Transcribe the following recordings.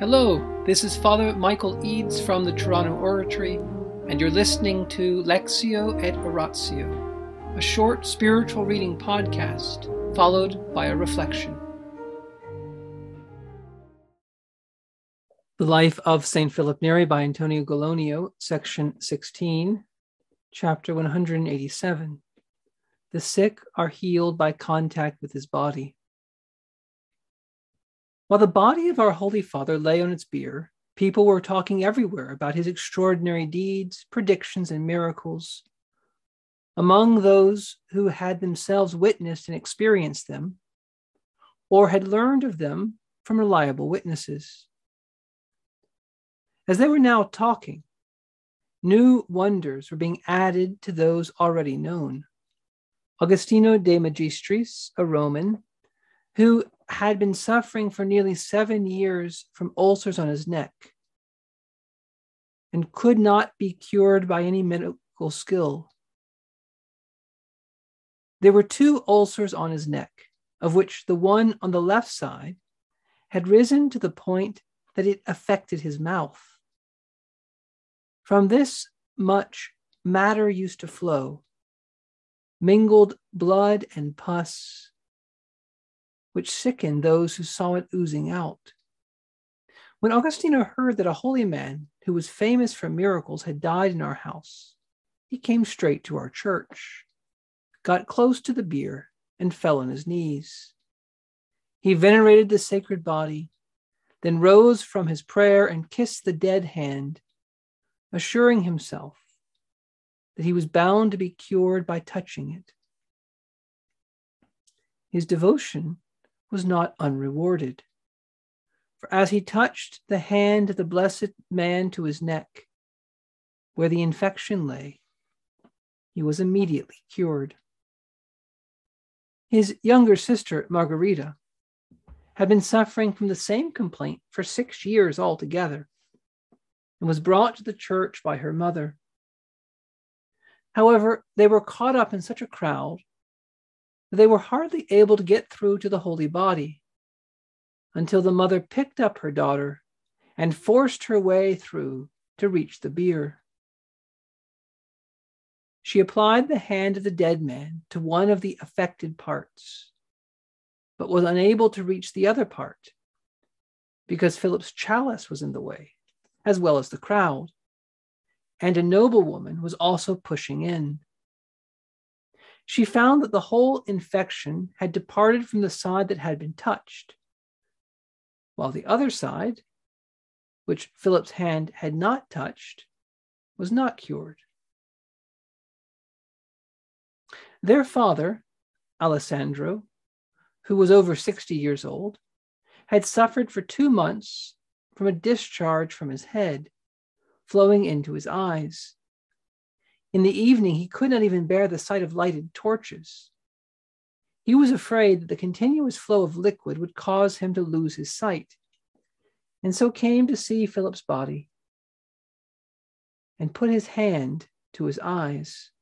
Hello, this is Father Michael Eads from the Toronto Oratory, and you're listening to Lectio et Oratio, a short spiritual reading podcast followed by a reflection. The Life of St. Philip Neri by Antonio Gallonio, section 16, chapter 187. The sick are healed by contact with his body. While the body of our Holy Father lay on its bier, people were talking everywhere about his extraordinary deeds, predictions, and miracles. Among those who had themselves witnessed and experienced them, or had learned of them from reliable witnesses. As they were now talking, new wonders were being added to those already known. Augustino de Magistris, a Roman, who had been suffering for nearly seven years from ulcers on his neck and could not be cured by any medical skill. There were two ulcers on his neck, of which the one on the left side had risen to the point that it affected his mouth. From this much matter used to flow, mingled blood and pus which sickened those who saw it oozing out. When Augustino heard that a holy man who was famous for miracles had died in our house, he came straight to our church, got close to the bier, and fell on his knees. He venerated the sacred body, then rose from his prayer and kissed the dead hand, assuring himself that he was bound to be cured by touching it. His devotion was not unrewarded. For as he touched the hand of the blessed man to his neck, where the infection lay, he was immediately cured. His younger sister, Margarita, had been suffering from the same complaint for six years altogether and was brought to the church by her mother. However, they were caught up in such a crowd they were hardly able to get through to the holy body until the mother picked up her daughter and forced her way through to reach the bier. She applied the hand of the dead man to one of the affected parts, but was unable to reach the other part because Philip's chalice was in the way, as well as the crowd, and a noblewoman was also pushing in she found that the whole infection had departed from the side that had been touched, while the other side, which Philip's hand had not touched, was not cured. Their father, Alessandro, who was over 60 years old, had suffered for two months from a discharge from his head flowing into his eyes. In the evening, he could not even bear the sight of lighted torches. He was afraid that the continuous flow of liquid would cause him to lose his sight, and so came to see Philip's body and put his hand to his eyes.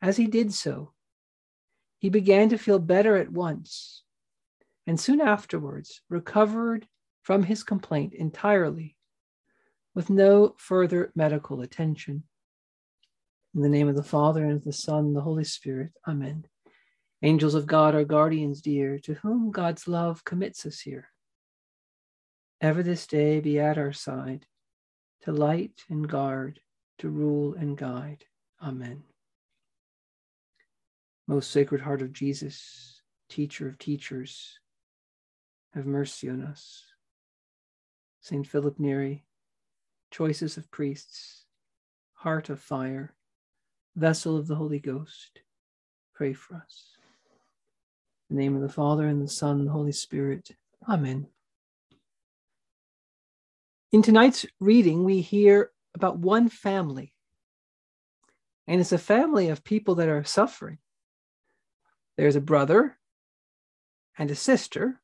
As he did so, he began to feel better at once, and soon afterwards recovered from his complaint entirely, with no further medical attention. In the name of the Father, and of the Son, and the Holy Spirit. Amen. Angels of God, our guardians dear, to whom God's love commits us here. Ever this day be at our side, to light and guard, to rule and guide. Amen. Most Sacred Heart of Jesus, Teacher of teachers, have mercy on us. Saint Philip Neri, choicest of priests, heart of fire, vessel of the Holy Ghost, pray for us. In the name of the Father, and the Son, and the Holy Spirit. Amen. In tonight's reading, we hear about one family, and it's a family of people that are suffering. There's a brother and a sister,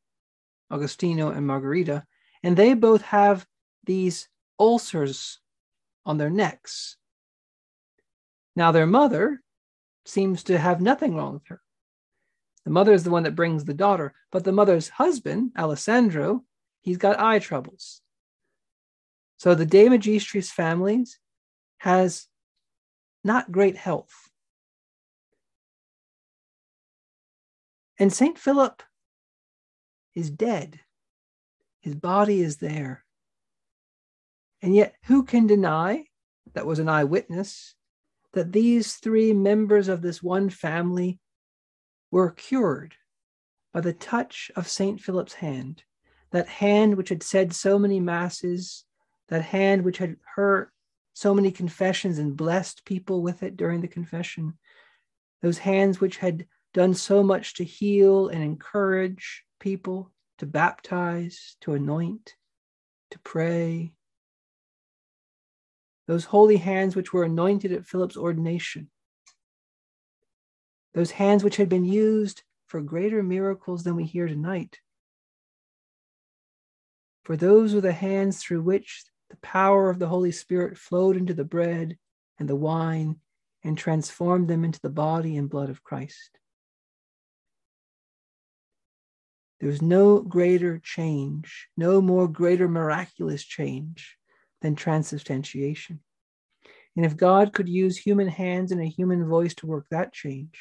Augustino and Margarita, and they both have these ulcers on their necks. Now, their mother seems to have nothing wrong with her. The mother is the one that brings the daughter, but the mother's husband, Alessandro, he's got eye troubles. So the De Magistris families has not great health. And St. Philip is dead. His body is there. And yet, who can deny that was an eyewitness that these three members of this one family were cured by the touch of St. Philip's hand, that hand which had said so many masses, that hand which had heard so many confessions and blessed people with it during the confession, those hands which had done so much to heal and encourage people, to baptize, to anoint, to pray. Those holy hands which were anointed at Philip's ordination. Those hands which had been used for greater miracles than we hear tonight. For those were the hands through which the power of the Holy Spirit flowed into the bread and the wine and transformed them into the body and blood of Christ. There's no greater change, no more greater miraculous change than transubstantiation. And if God could use human hands and a human voice to work that change,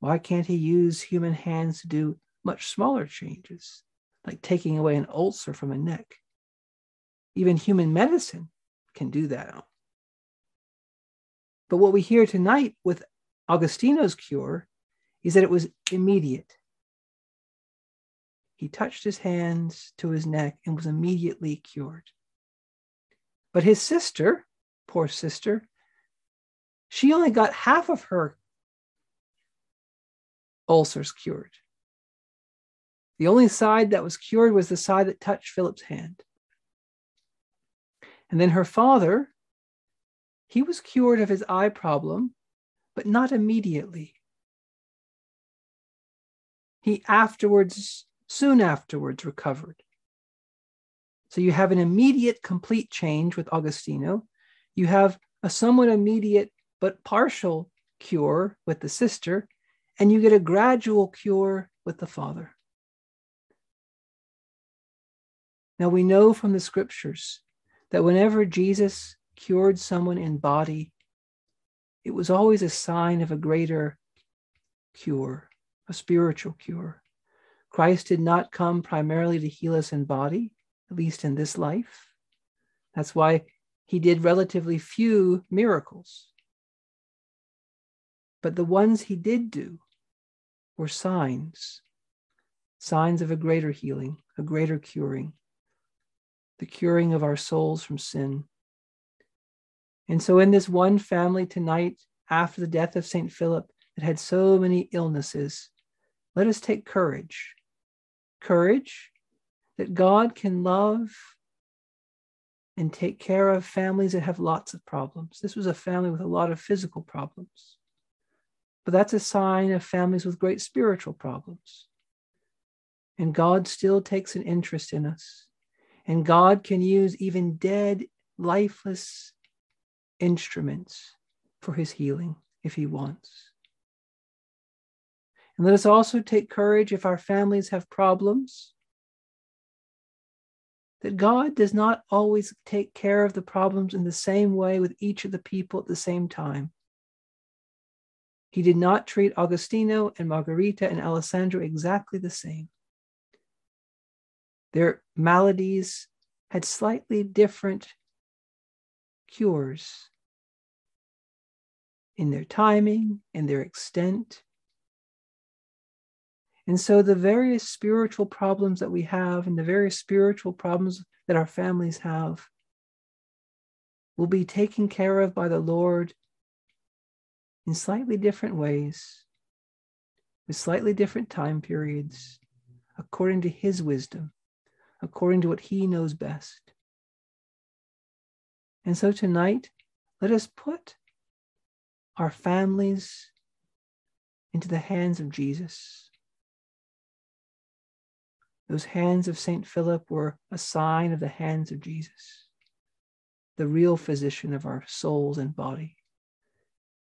why can't he use human hands to do much smaller changes, like taking away an ulcer from a neck? Even human medicine can do that. But what we hear tonight with Augustino's cure is that it was immediate. He touched his hands to his neck and was immediately cured. But his sister, poor sister, she only got half of her ulcers cured. The only side that was cured was the side that touched Philip's hand. And then her father, he was cured of his eye problem, but not immediately. He afterwards, soon afterwards, recovered. So you have an immediate, complete change with Augustino. You have a somewhat immediate but partial cure with the sister, and you get a gradual cure with the father. Now we know from the scriptures that whenever Jesus cured someone in body, it was always a sign of a greater cure, a spiritual cure. Christ did not come primarily to heal us in body, at least in this life. That's why he did relatively few miracles. But the ones he did do were signs, signs of a greater healing, a greater curing the curing of our souls from sin. And so, in this one family tonight, after the death of St. Philip, that had so many illnesses, let us take courage. Courage that God can love and take care of families that have lots of problems. This was a family with a lot of physical problems, but that's a sign of families with great spiritual problems. And God still takes an interest in us. And God can use even dead, lifeless instruments for his healing if he wants. And let us also take courage if our families have problems, that God does not always take care of the problems in the same way with each of the people at the same time. He did not treat Augustino and Margarita and Alessandro exactly the same. Their maladies had slightly different cures in their timing and their extent. And so the various spiritual problems that we have and the various spiritual problems that our families have will be taken care of by the Lord in slightly different ways, with slightly different time periods, according to His wisdom according to what He knows best. And so tonight, let us put our families into the hands of Jesus. Those hands of St. Philip were a sign of the hands of Jesus, the real physician of our souls and body.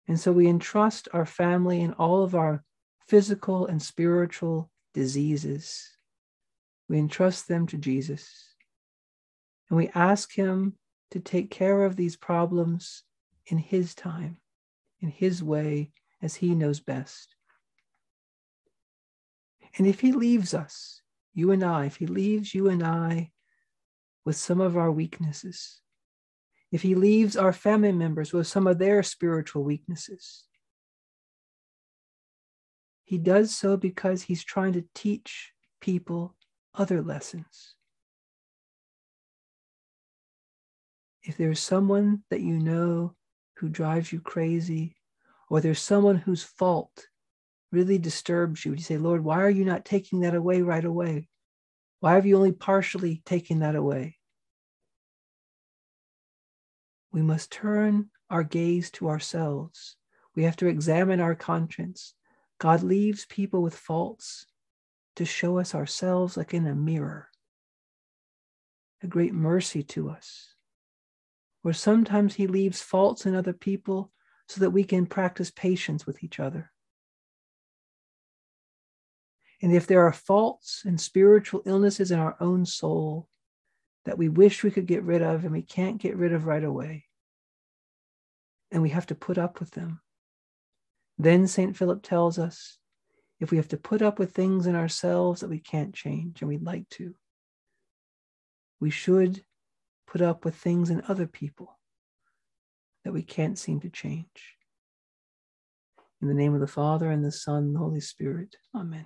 And so we entrust our family and all of our physical and spiritual diseases we entrust them to Jesus. And we ask Him to take care of these problems in His time, in His way, as He knows best. And if He leaves us, you and I, if He leaves you and I with some of our weaknesses, if He leaves our family members with some of their spiritual weaknesses, He does so because He's trying to teach people other lessons. If there's someone that you know who drives you crazy, or there's someone whose fault really disturbs you, you say, Lord, why are you not taking that away right away? Why have you only partially taken that away? We must turn our gaze to ourselves. We have to examine our conscience. God leaves people with faults to show us ourselves like in a mirror, a great mercy to us. Or sometimes He leaves faults in other people so that we can practice patience with each other. And if there are faults and spiritual illnesses in our own soul that we wish we could get rid of and we can't get rid of right away, and we have to put up with them, then St. Philip tells us if we have to put up with things in ourselves that we can't change and we'd like to. We should put up with things in other people that we can't seem to change. In the name of the Father, and the Son, and the Holy Spirit. Amen.